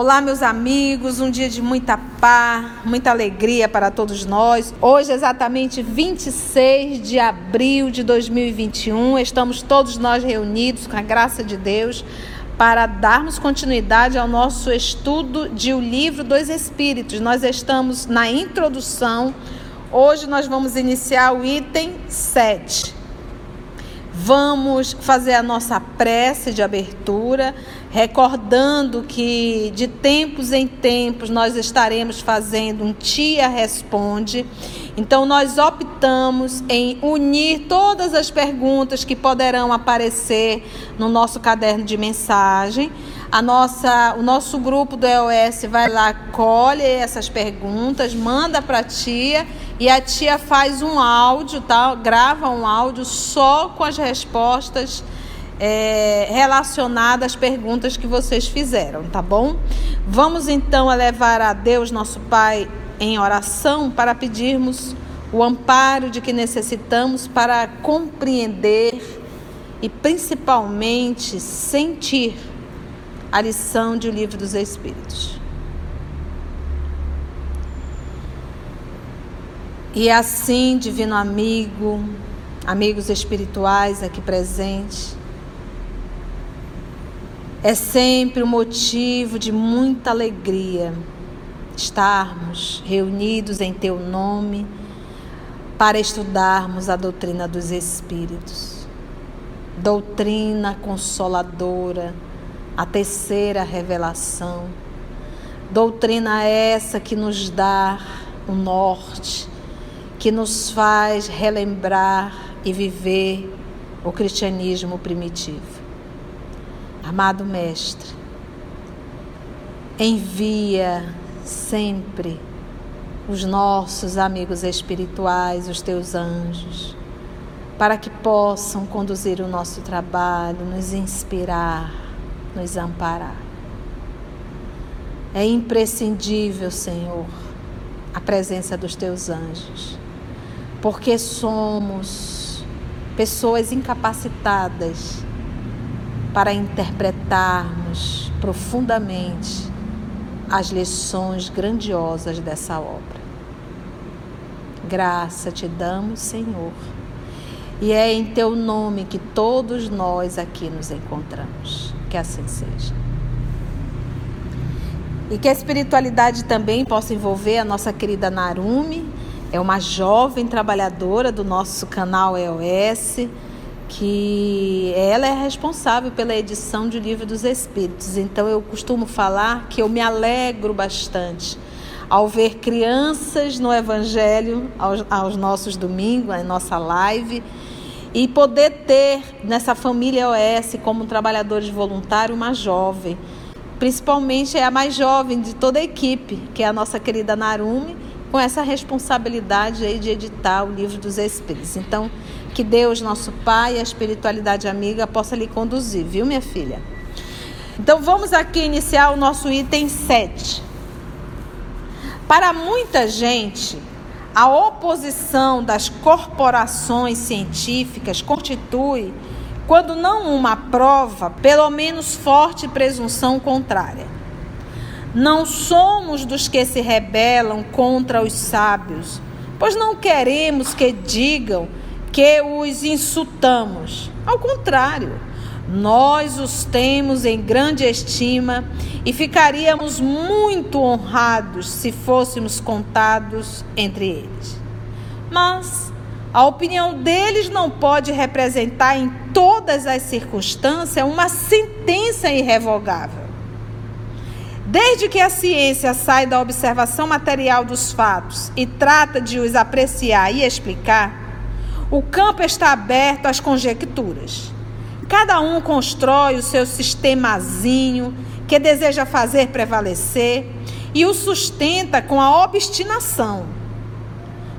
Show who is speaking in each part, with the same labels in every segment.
Speaker 1: Olá, meus amigos, um dia de muita paz, muita alegria para todos nós. Hoje, exatamente 26 de abril de 2021, estamos todos nós reunidos com a graça de Deus para darmos continuidade ao nosso estudo de O Livro dos Espíritos. Nós estamos na introdução. Hoje nós vamos iniciar o item 7. Vamos fazer a nossa prece de abertura, recordando que de tempos em tempos nós estaremos fazendo um Tia Responde. Então, nós optamos em unir todas as perguntas que poderão aparecer no nosso caderno de mensagem. A nossa, o nosso grupo do EOS vai lá, colhe essas perguntas, manda para a tia e a tia faz um áudio, tá? grava um áudio só com as respostas é, relacionadas às perguntas que vocês fizeram, tá bom? Vamos então levar a Deus, nosso Pai, em oração para pedirmos o amparo de que necessitamos para compreender e principalmente sentir a lição de O Livro dos Espíritos. E assim, divino amigo, amigos espirituais aqui presentes, é sempre um motivo de muita alegria estarmos reunidos em Teu nome para estudarmos a doutrina dos Espíritos. Doutrina consoladora, a terceira revelação. Doutrina essa que nos dá o norte que nos faz relembrar e viver o cristianismo primitivo. Amado Mestre, envia sempre os nossos amigos espirituais, os teus anjos, para que possam conduzir o nosso trabalho, nos inspirar, nos amparar. É imprescindível, Senhor, a presença dos teus anjos porque somos pessoas incapacitadas para interpretarmos profundamente as lições grandiosas dessa obra. Graça te damos, Senhor, e é em teu nome que todos nós aqui nos encontramos. Que assim seja. E que a espiritualidade também possa envolver a nossa querida Narumi é uma jovem trabalhadora do nosso canal EOS, que ela é responsável pela edição de Livro dos Espíritos. Então eu costumo falar que eu me alegro bastante ao ver crianças no Evangelho aos, aos nossos domingos, em nossa live, e poder ter nessa família EOS como trabalhadores voluntários uma jovem. Principalmente é a mais jovem de toda a equipe, que é a nossa querida Narumi com essa responsabilidade aí de editar o livro dos Espíritos. Então, que Deus, nosso Pai, a espiritualidade amiga, possa lhe conduzir, viu, minha filha? Então, vamos aqui iniciar o nosso item 7. Para muita gente, a oposição das corporações científicas constitui, quando não uma prova, pelo menos forte presunção contrária. Não somos dos que se rebelam contra os sábios, pois não queremos que digam que os insultamos. Ao contrário, nós os temos em grande estima e ficaríamos muito honrados se fôssemos contados entre eles. Mas a opinião deles não pode representar em todas as circunstâncias uma sentença irrevogável. Desde que a ciência sai da observação material dos fatos e trata de os apreciar e explicar, o campo está aberto às conjecturas. Cada um constrói o seu sistemazinho que deseja fazer prevalecer e o sustenta com a obstinação.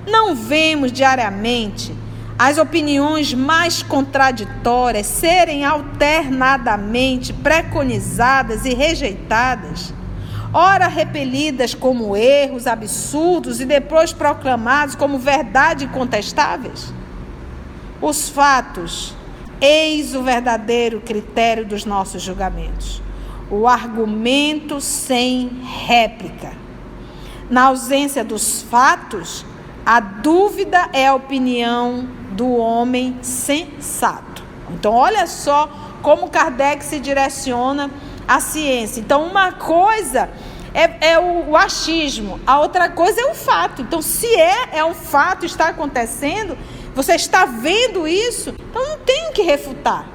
Speaker 1: Não vemos diariamente as opiniões mais contraditórias serem alternadamente preconizadas e rejeitadas ora repelidas como erros absurdos e depois proclamados como verdade incontestáveis? Os fatos, eis o verdadeiro critério dos nossos julgamentos. o argumento sem réplica. Na ausência dos fatos, a dúvida é a opinião do homem sensato. Então, olha só como Kardec se direciona à ciência. Então, uma coisa é, é o, o, achismo, a outra coisa é o fato. Então, se é, é um fato, está acontecendo, você está vendo isso, então não tem que refutar.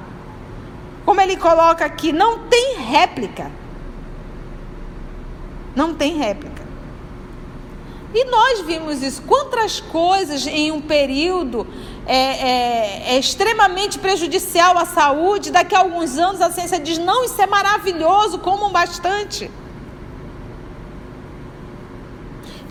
Speaker 1: Como ele coloca aqui, não tem réplica. Não tem réplica. E nós vimos isso. Quantas coisas em um período é, é, é, extremamente prejudicial à saúde, daqui a alguns anos a ciência diz: não, isso é maravilhoso, comam bastante.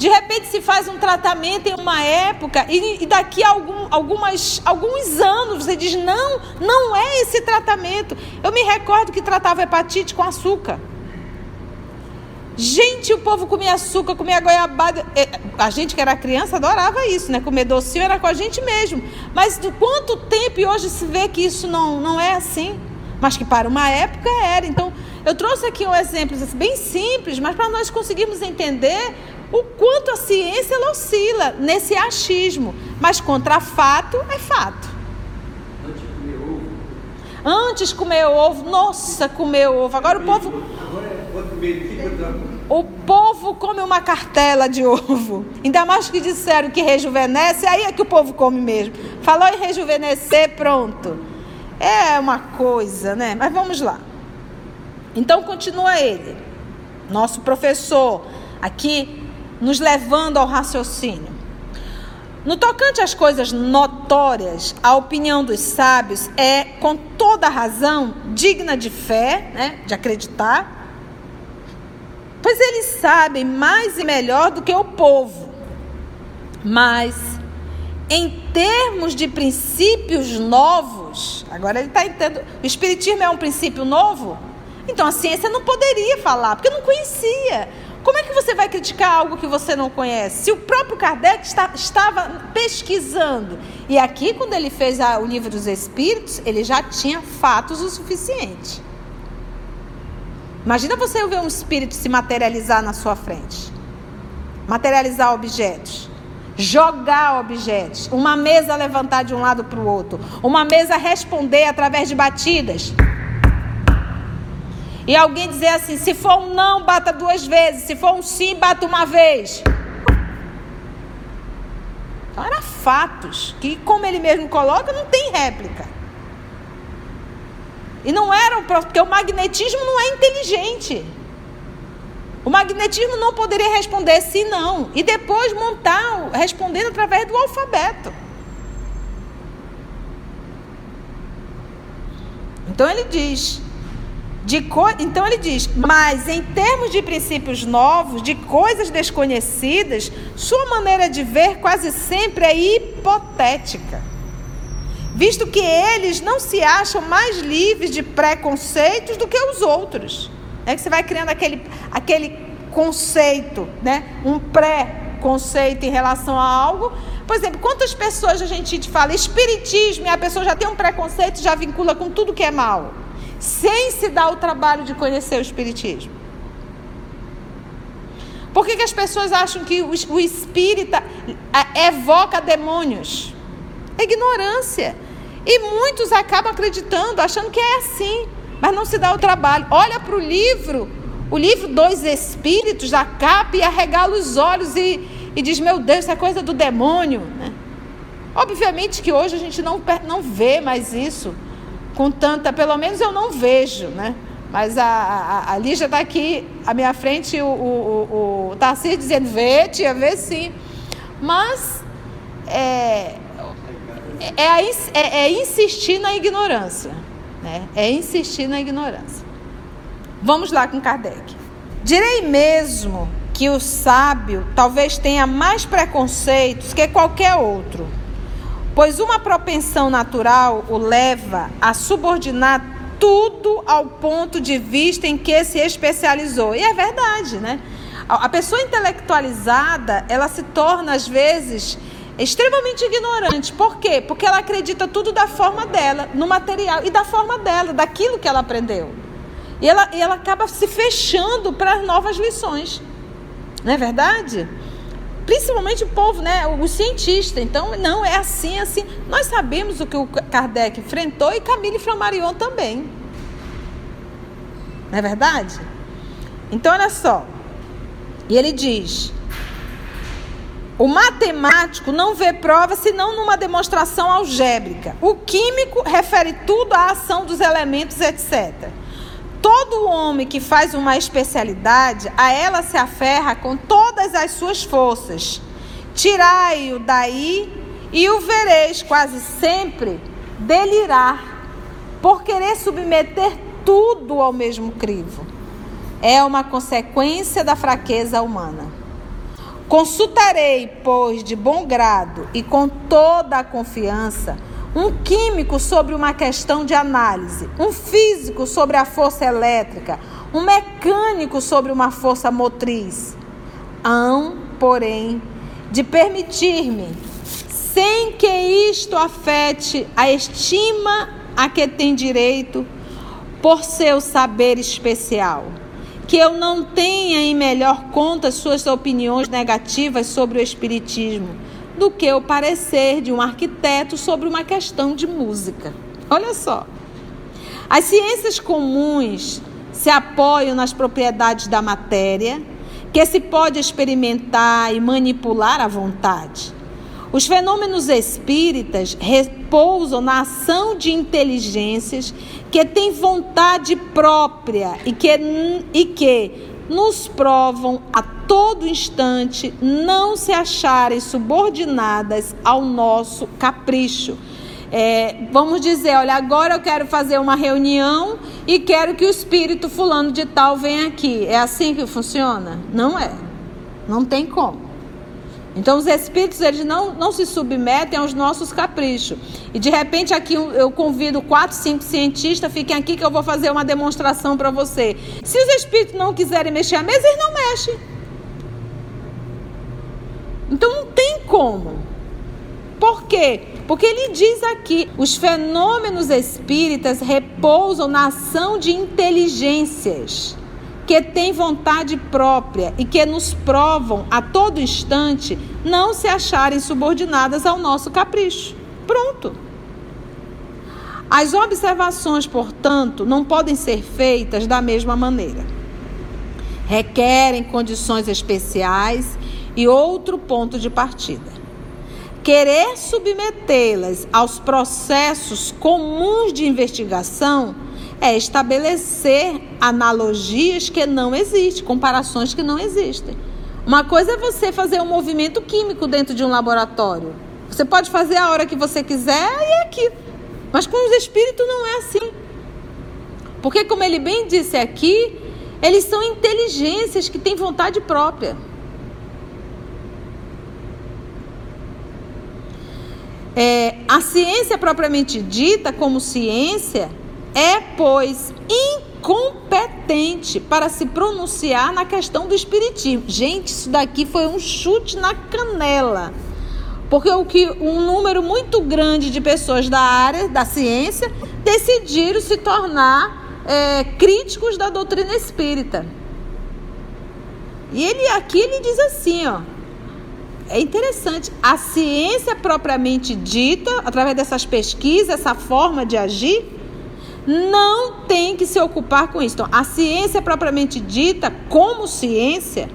Speaker 1: De repente se faz um tratamento em uma época e, e daqui a algum, algumas, alguns anos você diz: não, não é esse tratamento. Eu me recordo que tratava hepatite com açúcar. Gente, o povo comia açúcar, comia goiabada. É, a gente que era criança adorava isso, né? Comer docinho era com a gente mesmo. Mas de quanto tempo e hoje se vê que isso não, não é assim? Mas que para uma época era. Então, eu trouxe aqui um exemplo assim, bem simples, mas para nós conseguirmos entender o quanto a ciência ela oscila nesse achismo. Mas contra fato é fato. Antes comer ovo, nossa, comer ovo. Agora o povo. O povo come uma cartela de ovo. Ainda mais que disseram que rejuvenesce, aí é que o povo come mesmo. Falou em rejuvenescer, pronto. É uma coisa, né? Mas vamos lá. Então continua ele, nosso professor, aqui nos levando ao raciocínio. No tocante às coisas notórias, a opinião dos sábios é, com toda razão, digna de fé, né, de acreditar, pois eles sabem mais e melhor do que o povo. Mas, em termos de princípios novos, agora ele está entendendo, o Espiritismo é um princípio novo? Então a ciência não poderia falar, porque não conhecia. Como é que você vai criticar algo que você não conhece? Se o próprio Kardec está, estava pesquisando. E aqui, quando ele fez a, o livro dos Espíritos, ele já tinha fatos o suficiente. Imagina você ver um espírito se materializar na sua frente materializar objetos. Jogar objetos, uma mesa levantar de um lado para o outro, uma mesa responder através de batidas. E alguém dizer assim: se for um não, bata duas vezes. Se for um sim, bata uma vez. Então, fatos que, como ele mesmo coloca, não tem réplica. E não eram, porque o magnetismo não é inteligente. O magnetismo não poderia responder sim, não. E depois montar, respondendo através do alfabeto. Então ele diz: Co... Então ele diz: mas em termos de princípios novos, de coisas desconhecidas, sua maneira de ver quase sempre é hipotética, visto que eles não se acham mais livres de preconceitos do que os outros. É que você vai criando aquele, aquele conceito, né? um pré-conceito em relação a algo. Por exemplo, quantas pessoas a gente fala espiritismo e a pessoa já tem um preconceito, já vincula com tudo que é mal sem se dar o trabalho de conhecer o Espiritismo? Por que, que as pessoas acham que o, o espírita evoca demônios? Ignorância. E muitos acabam acreditando, achando que é assim, mas não se dá o trabalho. Olha para o livro, o livro Dois Espíritos, a capa e arregala os olhos e, e diz: Meu Deus, isso é coisa do demônio. Né? Obviamente que hoje a gente não, não vê mais isso com tanta, pelo menos eu não vejo, né? Mas a, a, a Lígia está aqui à minha frente, o, o, o, o Tarcísio dizendo, vê, tia, vê sim. Mas é, é, é, é insistir na ignorância. Né? É insistir na ignorância. Vamos lá com Kardec. Direi mesmo que o sábio talvez tenha mais preconceitos que qualquer outro pois uma propensão natural o leva a subordinar tudo ao ponto de vista em que se especializou. E é verdade, né? A pessoa intelectualizada, ela se torna às vezes extremamente ignorante. Por quê? Porque ela acredita tudo da forma dela, no material e da forma dela, daquilo que ela aprendeu. E ela, e ela acaba se fechando para novas lições. Não é verdade? Principalmente o povo, né? Os cientistas. Então, não, é assim, assim. Nós sabemos o que o Kardec enfrentou e Camille Flammarion também. Não é verdade? Então, olha só. E ele diz: o matemático não vê prova senão numa demonstração algébrica. O químico refere tudo à ação dos elementos, etc. Todo homem que faz uma especialidade, a ela se aferra com todas as suas forças. Tirai-o daí e o vereis quase sempre delirar, por querer submeter tudo ao mesmo crivo. É uma consequência da fraqueza humana. Consultarei, pois, de bom grado e com toda a confiança, um químico sobre uma questão de análise, um físico sobre a força elétrica, um mecânico sobre uma força motriz. Hão, porém, de permitir-me, sem que isto afete a estima a que tem direito por seu saber especial que eu não tenha em melhor conta suas opiniões negativas sobre o Espiritismo do que o parecer de um arquiteto sobre uma questão de música. Olha só. As ciências comuns se apoiam nas propriedades da matéria, que se pode experimentar e manipular à vontade. Os fenômenos espíritas repousam na ação de inteligências que têm vontade própria e que, e que nos provam a todo instante não se acharem subordinadas ao nosso capricho. É, vamos dizer, olha, agora eu quero fazer uma reunião e quero que o espírito fulano de tal venha aqui. É assim que funciona? Não é. Não tem como. Então os espíritos eles não, não se submetem aos nossos caprichos. E de repente aqui eu convido quatro, cinco cientistas, fiquem aqui que eu vou fazer uma demonstração para você. Se os espíritos não quiserem mexer a mesa, eles não mexem. Então não tem como. Por quê? Porque ele diz aqui: os fenômenos espíritas repousam na ação de inteligências que têm vontade própria e que nos provam a todo instante não se acharem subordinadas ao nosso capricho. Pronto. As observações, portanto, não podem ser feitas da mesma maneira. Requerem condições especiais e outro ponto de partida. Querer submetê-las aos processos comuns de investigação é estabelecer analogias que não existem, comparações que não existem. Uma coisa é você fazer um movimento químico dentro de um laboratório. Você pode fazer a hora que você quiser e é aqui. Mas com os espíritos não é assim. Porque, como ele bem disse aqui, eles são inteligências que têm vontade própria. É, a ciência propriamente dita, como ciência, é, pois, incompetente para se pronunciar na questão do espiritismo. Gente, isso daqui foi um chute na canela. Porque o que um número muito grande de pessoas da área da ciência decidiram se tornar é, críticos da doutrina espírita. E ele aqui ele diz assim, ó, é interessante. A ciência propriamente dita, através dessas pesquisas, essa forma de agir, não tem que se ocupar com isso. Então, a ciência propriamente dita, como ciência,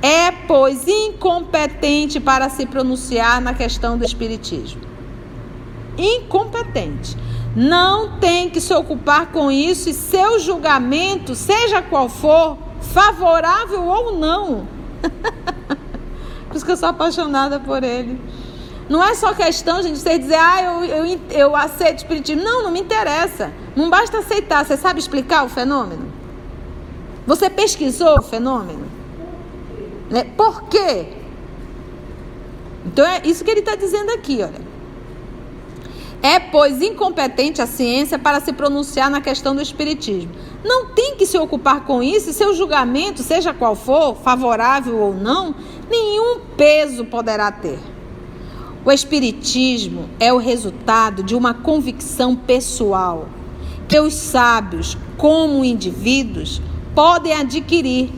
Speaker 1: é, pois, incompetente para se pronunciar na questão do espiritismo. Incompetente. Não tem que se ocupar com isso e seu julgamento, seja qual for, favorável ou não. Por isso que eu sou apaixonada por ele. Não é só questão, gente, de você dizer, ah, eu, eu, eu aceito espiritismo. Não, não me interessa. Não basta aceitar. Você sabe explicar o fenômeno? Você pesquisou o fenômeno? Né? Por quê? Então é isso que ele está dizendo aqui, olha. É, pois, incompetente a ciência para se pronunciar na questão do espiritismo. Não tem que se ocupar com isso e seu julgamento, seja qual for, favorável ou não, nenhum peso poderá ter. O Espiritismo é o resultado de uma convicção pessoal que os sábios, como indivíduos, podem adquirir,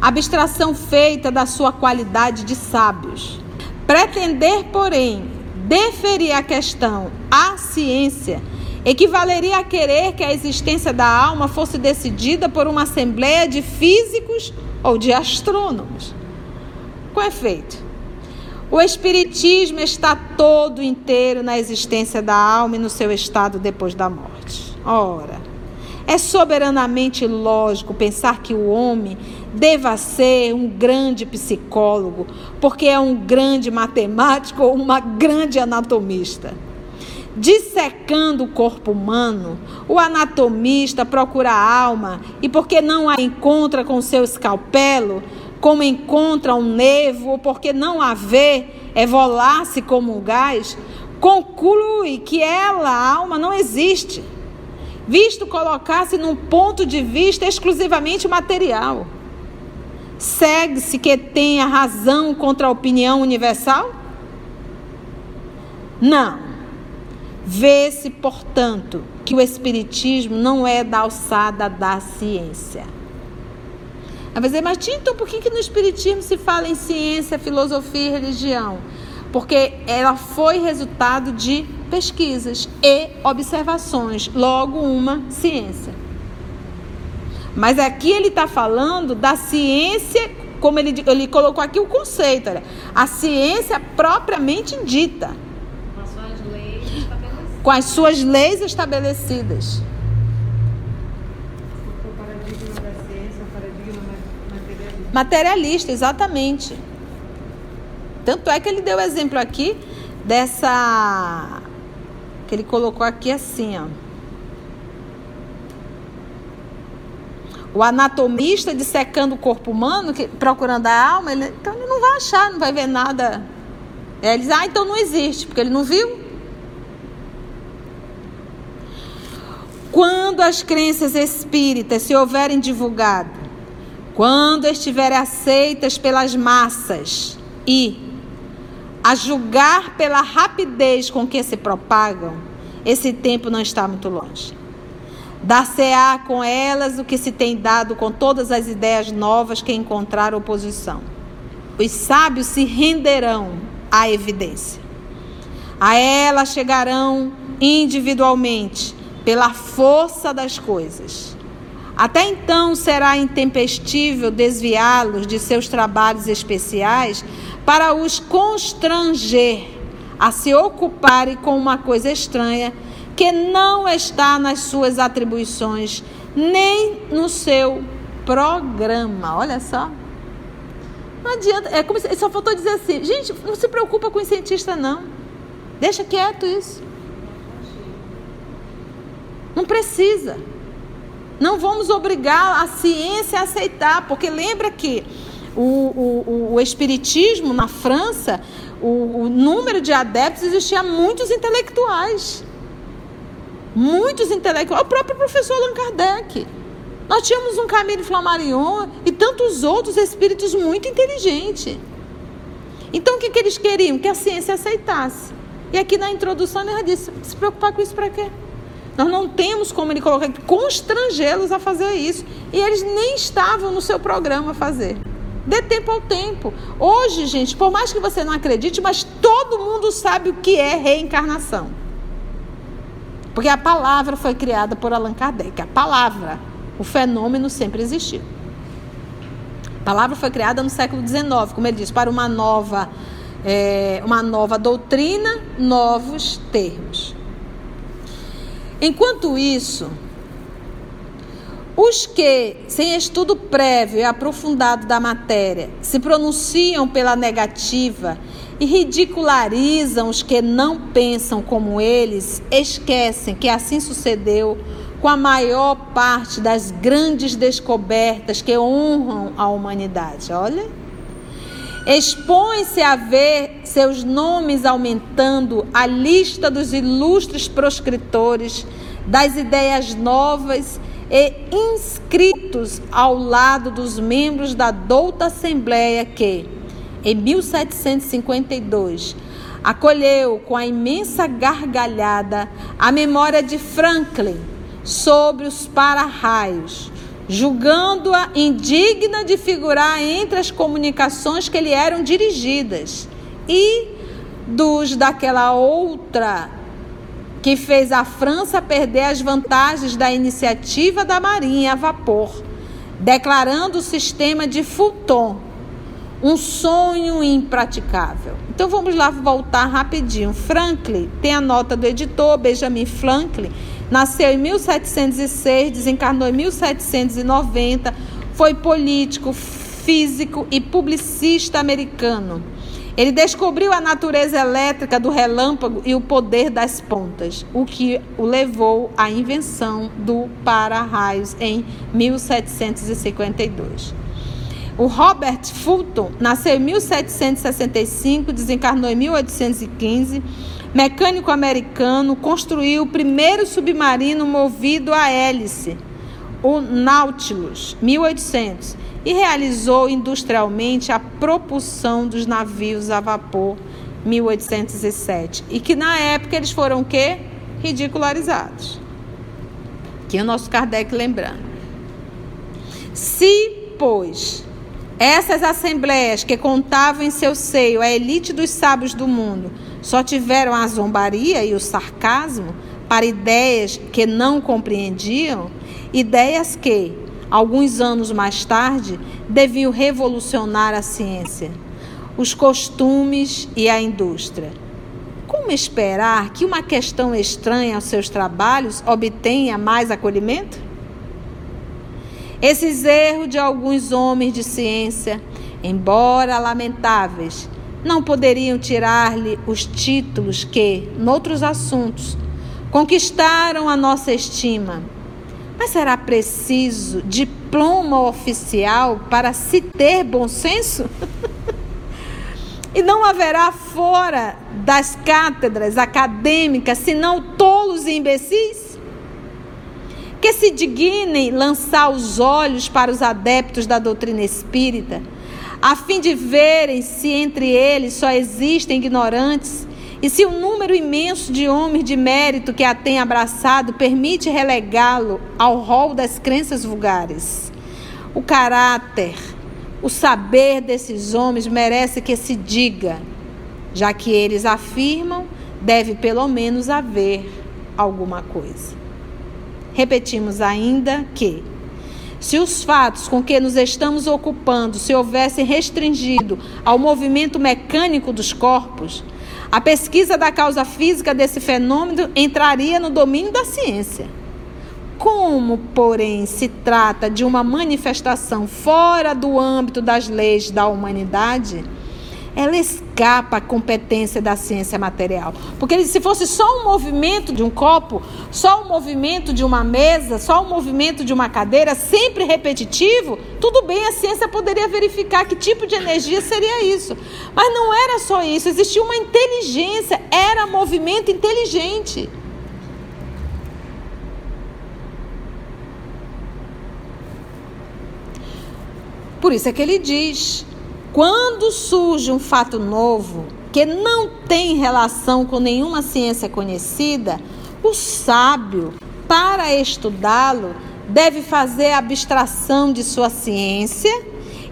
Speaker 1: abstração feita da sua qualidade de sábios. Pretender, porém, deferir a questão à ciência equivaleria a querer que a existência da alma fosse decidida por uma assembleia de físicos ou de astrônomos. Com efeito, o Espiritismo está todo inteiro na existência da alma e no seu estado depois da morte. Ora, é soberanamente lógico pensar que o homem deva ser um grande psicólogo, porque é um grande matemático ou uma grande anatomista. Dissecando o corpo humano, o anatomista procura a alma e, porque não a encontra com seu escalpelo, como encontra um nevo, ou porque não a vê, evolar-se como um gás, conclui que ela, a alma, não existe, visto colocar-se num ponto de vista exclusivamente material. Segue-se que tenha razão contra a opinião universal? Não. Vê-se, portanto, que o Espiritismo não é da alçada da ciência. Vai dizer, mas então por que, que no Espiritismo se fala em ciência, filosofia e religião? Porque ela foi resultado de pesquisas e observações, logo uma ciência. Mas aqui ele está falando da ciência, como ele, ele colocou aqui o conceito, olha, a ciência propriamente dita com as suas leis estabelecidas. Materialista, exatamente. Tanto é que ele deu exemplo aqui dessa. que ele colocou aqui assim, ó. O anatomista dissecando o corpo humano, que, procurando a alma, ele, então ele não vai achar, não vai ver nada. Ele diz, ah, então não existe, porque ele não viu. Quando as crenças espíritas se houverem divulgado, quando estiverem aceitas pelas massas e, a julgar pela rapidez com que se propagam, esse tempo não está muito longe. Dar-se-á com elas o que se tem dado com todas as ideias novas que encontraram oposição. Os sábios se renderão à evidência. A ela chegarão individualmente pela força das coisas. Até então será intempestível desviá-los de seus trabalhos especiais para os constranger a se ocuparem com uma coisa estranha que não está nas suas atribuições nem no seu programa. Olha só. Não adianta, é como se, só faltou dizer assim, gente, não se preocupa com o cientista não. Deixa quieto isso. Não precisa. Não vamos obrigar a ciência a aceitar, porque lembra que o, o, o Espiritismo na França, o, o número de adeptos existia muitos intelectuais. Muitos intelectuais. O próprio professor Allan Kardec. Nós tínhamos um Camille Flammarion e tantos outros espíritos muito inteligentes. Então o que, que eles queriam? Que a ciência aceitasse. E aqui na introdução ele já disse: se preocupar com isso para quê? Nós não temos como ele colocar constrangê-los a fazer isso. E eles nem estavam no seu programa a fazer. Dê tempo ao tempo. Hoje, gente, por mais que você não acredite, mas todo mundo sabe o que é reencarnação. Porque a palavra foi criada por Allan Kardec. A palavra, o fenômeno sempre existiu. A palavra foi criada no século XIX, como ele diz, para uma nova, é, uma nova doutrina, novos termos. Enquanto isso, os que, sem estudo prévio e aprofundado da matéria, se pronunciam pela negativa e ridicularizam os que não pensam como eles, esquecem que assim sucedeu com a maior parte das grandes descobertas que honram a humanidade. Olha. Expõe-se a ver seus nomes aumentando a lista dos ilustres proscritores das ideias novas e inscritos ao lado dos membros da douta Assembleia que, em 1752, acolheu com a imensa gargalhada a memória de Franklin, sobre os para-raios, julgando-a indigna de figurar entre as comunicações que lhe eram dirigidas, e dos daquela outra que fez a França perder as vantagens da iniciativa da Marinha a vapor, declarando o sistema de Fulton um sonho impraticável. Então vamos lá voltar rapidinho. Franklin tem a nota do editor Benjamin Franklin, nasceu em 1706, desencarnou em 1790, foi político, físico e publicista americano ele descobriu a natureza elétrica do relâmpago e o poder das pontas, o que o levou à invenção do para-raios em 1752. O Robert Fulton nasceu em 1765, desencarnou em 1815. Mecânico americano, construiu o primeiro submarino movido a hélice, o Nautilus, 1800 e realizou industrialmente a propulsão dos navios a vapor 1807 e que na época eles foram quê? Ridicularizados. Que é o nosso Kardec lembrando. Se, pois, essas assembleias que contavam em seu seio a elite dos sábios do mundo só tiveram a zombaria e o sarcasmo para ideias que não compreendiam, ideias que, alguns anos mais tarde, deviam revolucionar a ciência, os costumes e a indústria. Como esperar que uma questão estranha aos seus trabalhos obtenha mais acolhimento? Esses erros de alguns homens de ciência, embora lamentáveis, não poderiam tirar-lhe os títulos que, noutros assuntos, conquistaram a nossa estima mas será preciso diploma oficial para se ter bom senso? e não haverá fora das cátedras acadêmicas senão tolos e imbecis? Que se dignem lançar os olhos para os adeptos da doutrina espírita, a fim de verem se entre eles só existem ignorantes e se o número imenso de homens de mérito que a tem abraçado permite relegá-lo ao rol das crenças vulgares, o caráter, o saber desses homens merece que se diga, já que eles afirmam, deve pelo menos haver alguma coisa. Repetimos ainda que, se os fatos com que nos estamos ocupando se houvessem restringido ao movimento mecânico dos corpos, a pesquisa da causa física desse fenômeno entraria no domínio da ciência. Como, porém, se trata de uma manifestação fora do âmbito das leis da humanidade, ela escapa à competência da ciência material. Porque se fosse só um movimento de um copo, só um movimento de uma mesa, só um movimento de uma cadeira, sempre repetitivo, tudo bem, a ciência poderia verificar que tipo de energia seria isso. Mas não era só isso, existia uma inteligência, era movimento inteligente. Por isso é que ele diz: quando surge um fato novo que não tem relação com nenhuma ciência conhecida, o sábio, para estudá-lo, deve fazer abstração de sua ciência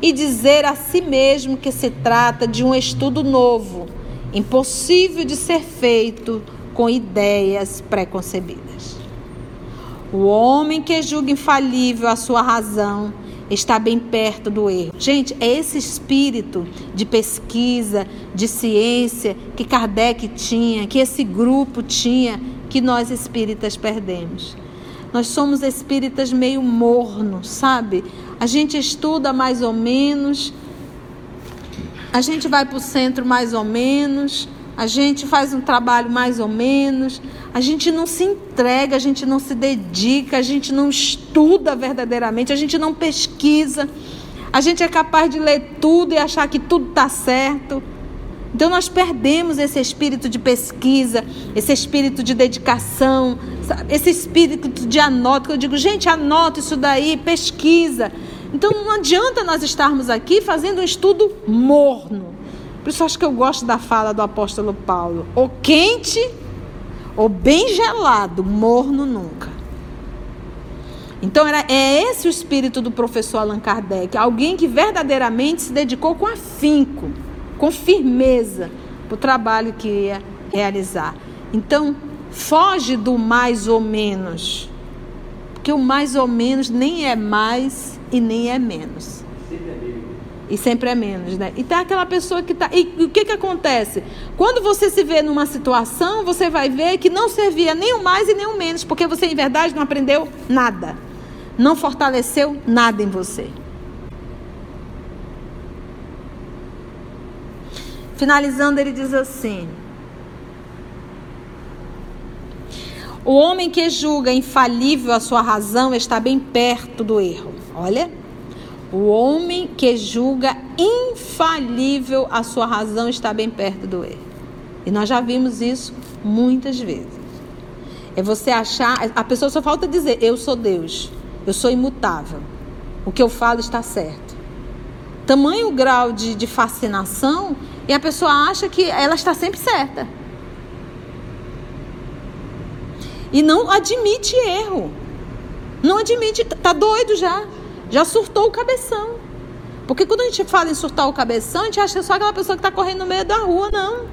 Speaker 1: e dizer a si mesmo que se trata de um estudo novo, impossível de ser feito com ideias preconcebidas. O homem que julga infalível a sua razão está bem perto do erro. Gente, é esse espírito de pesquisa, de ciência que Kardec tinha, que esse grupo tinha, que nós espíritas perdemos. Nós somos espíritas meio mornos, sabe? A gente estuda mais ou menos, a gente vai para o centro mais ou menos, a gente faz um trabalho mais ou menos, a gente não se entrega, a gente não se dedica, a gente não estuda verdadeiramente, a gente não pesquisa, a gente é capaz de ler tudo e achar que tudo está certo. Então nós perdemos esse espírito de pesquisa, esse espírito de dedicação, esse espírito de anota. Eu digo, gente, anota isso daí, pesquisa. Então não adianta nós estarmos aqui fazendo um estudo morno. Por isso acho que eu gosto da fala do apóstolo Paulo. Ou quente ou bem gelado, morno nunca. Então era, é esse o espírito do professor Allan Kardec, alguém que verdadeiramente se dedicou com afinco, com firmeza para o trabalho que ia realizar. Então, foge do mais ou menos, porque o mais ou menos nem é mais e nem é menos. E sempre é menos, né? E tá aquela pessoa que tá. E, e o que que acontece? Quando você se vê numa situação, você vai ver que não servia nem o mais e nem o menos, porque você, em verdade, não aprendeu nada não fortaleceu nada em você. Finalizando, ele diz assim: O homem que julga infalível a sua razão está bem perto do erro. Olha, o homem que julga infalível a sua razão está bem perto do erro. E nós já vimos isso muitas vezes. É você achar, a pessoa só falta dizer, eu sou Deus. Eu sou imutável. O que eu falo está certo. Tamanho grau de, de fascinação e a pessoa acha que ela está sempre certa. E não admite erro. Não admite, tá doido já. Já surtou o cabeção. Porque quando a gente fala em surtar o cabeção, a gente acha é só aquela pessoa que está correndo no meio da rua, não.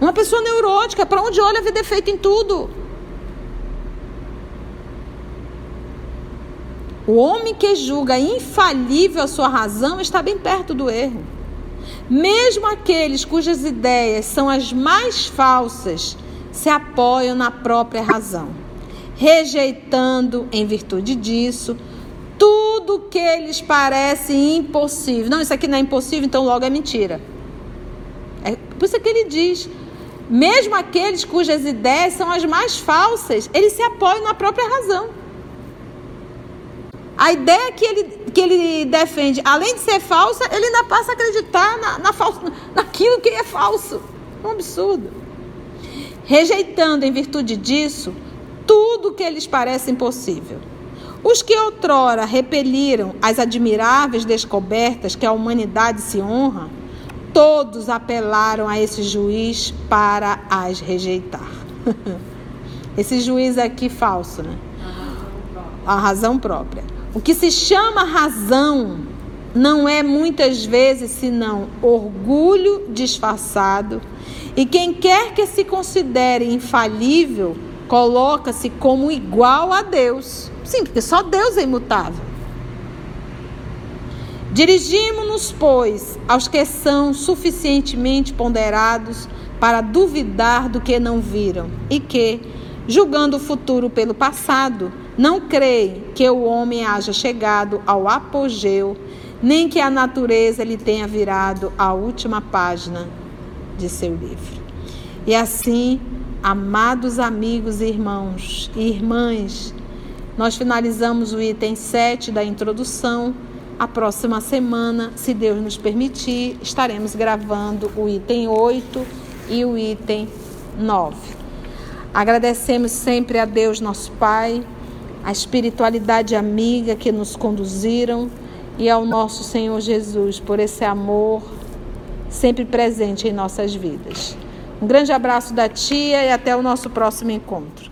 Speaker 1: Uma pessoa neurótica, para onde olha vê defeito em tudo. O homem que julga infalível a sua razão está bem perto do erro. Mesmo aqueles cujas ideias são as mais falsas se apoiam na própria razão, rejeitando, em virtude disso, tudo que lhes parece impossível. Não, isso aqui não é impossível, então logo é mentira. É por isso que ele diz: mesmo aqueles cujas ideias são as mais falsas, eles se apoiam na própria razão. A ideia que ele, que ele defende, além de ser falsa, ele ainda passa a acreditar na, na falso, naquilo que é falso. É um absurdo. Rejeitando, em virtude disso, tudo que lhes parece impossível. Os que outrora repeliram as admiráveis descobertas que a humanidade se honra, todos apelaram a esse juiz para as rejeitar. esse juiz aqui falso, né? A razão própria. O que se chama razão não é muitas vezes senão orgulho disfarçado, e quem quer que se considere infalível coloca-se como igual a Deus. Sim, porque só Deus é imutável. Dirigimos-nos, pois, aos que são suficientemente ponderados para duvidar do que não viram e que, julgando o futuro pelo passado, não creem que o homem haja chegado ao apogeu, nem que a natureza lhe tenha virado a última página de seu livro. E assim, amados amigos e irmãos e irmãs, nós finalizamos o item 7 da introdução. A próxima semana, se Deus nos permitir, estaremos gravando o item 8 e o item 9. Agradecemos sempre a Deus, nosso Pai a espiritualidade amiga que nos conduziram e ao nosso Senhor Jesus por esse amor sempre presente em nossas vidas. Um grande abraço da tia e até o nosso próximo encontro.